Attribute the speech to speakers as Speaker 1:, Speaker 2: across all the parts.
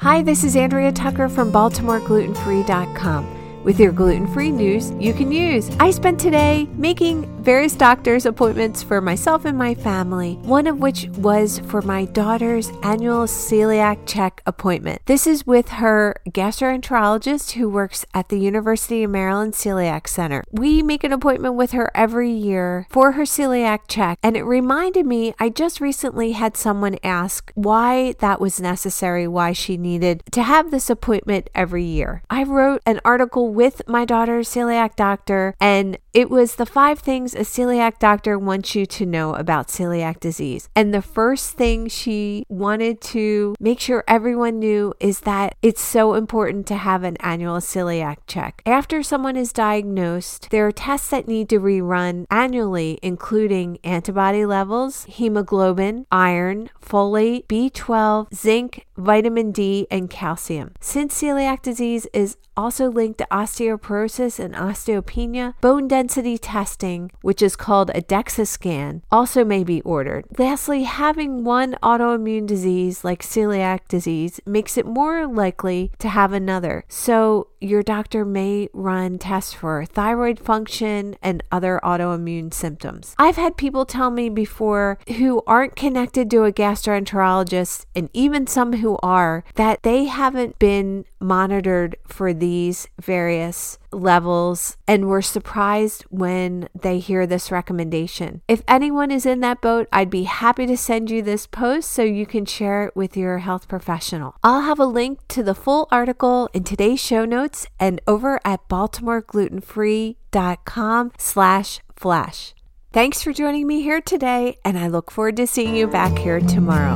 Speaker 1: Hi, this is Andrea Tucker from BaltimoreGlutenFree.com. With your gluten free news you can use. I spent today making various doctor's appointments for myself and my family, one of which was for my daughter's annual celiac check appointment. This is with her gastroenterologist who works at the University of Maryland Celiac Center. We make an appointment with her every year for her celiac check, and it reminded me I just recently had someone ask why that was necessary, why she needed to have this appointment every year. I wrote an article with my daughter's celiac doctor, and it was the five things a celiac doctor wants you to know about celiac disease. And the first thing she wanted to make sure everyone knew is that it's so important to have an annual celiac check. After someone is diagnosed, there are tests that need to rerun annually, including antibody levels, hemoglobin, iron, folate, B12, zinc, vitamin D, and calcium. Since celiac disease is also linked to osteoporosis and osteopenia, bone density testing, which is called a DEXA scan, also may be ordered. Lastly, having one autoimmune disease like celiac disease makes it more likely to have another. So, your doctor may run tests for thyroid function and other autoimmune symptoms. I've had people tell me before who aren't connected to a gastroenterologist, and even some who are, that they haven't been monitored for these various levels and were surprised when they hear this recommendation. If anyone is in that boat, I'd be happy to send you this post so you can share it with your health professional. I'll have a link to the full article in today's show notes and over at baltimoreglutenfree.com slash flash. Thanks for joining me here today, and I look forward to seeing you back here tomorrow.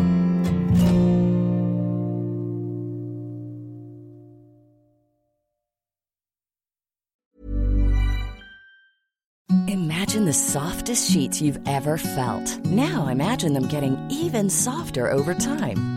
Speaker 2: Imagine the softest sheets you've ever felt. Now imagine them getting even softer over time.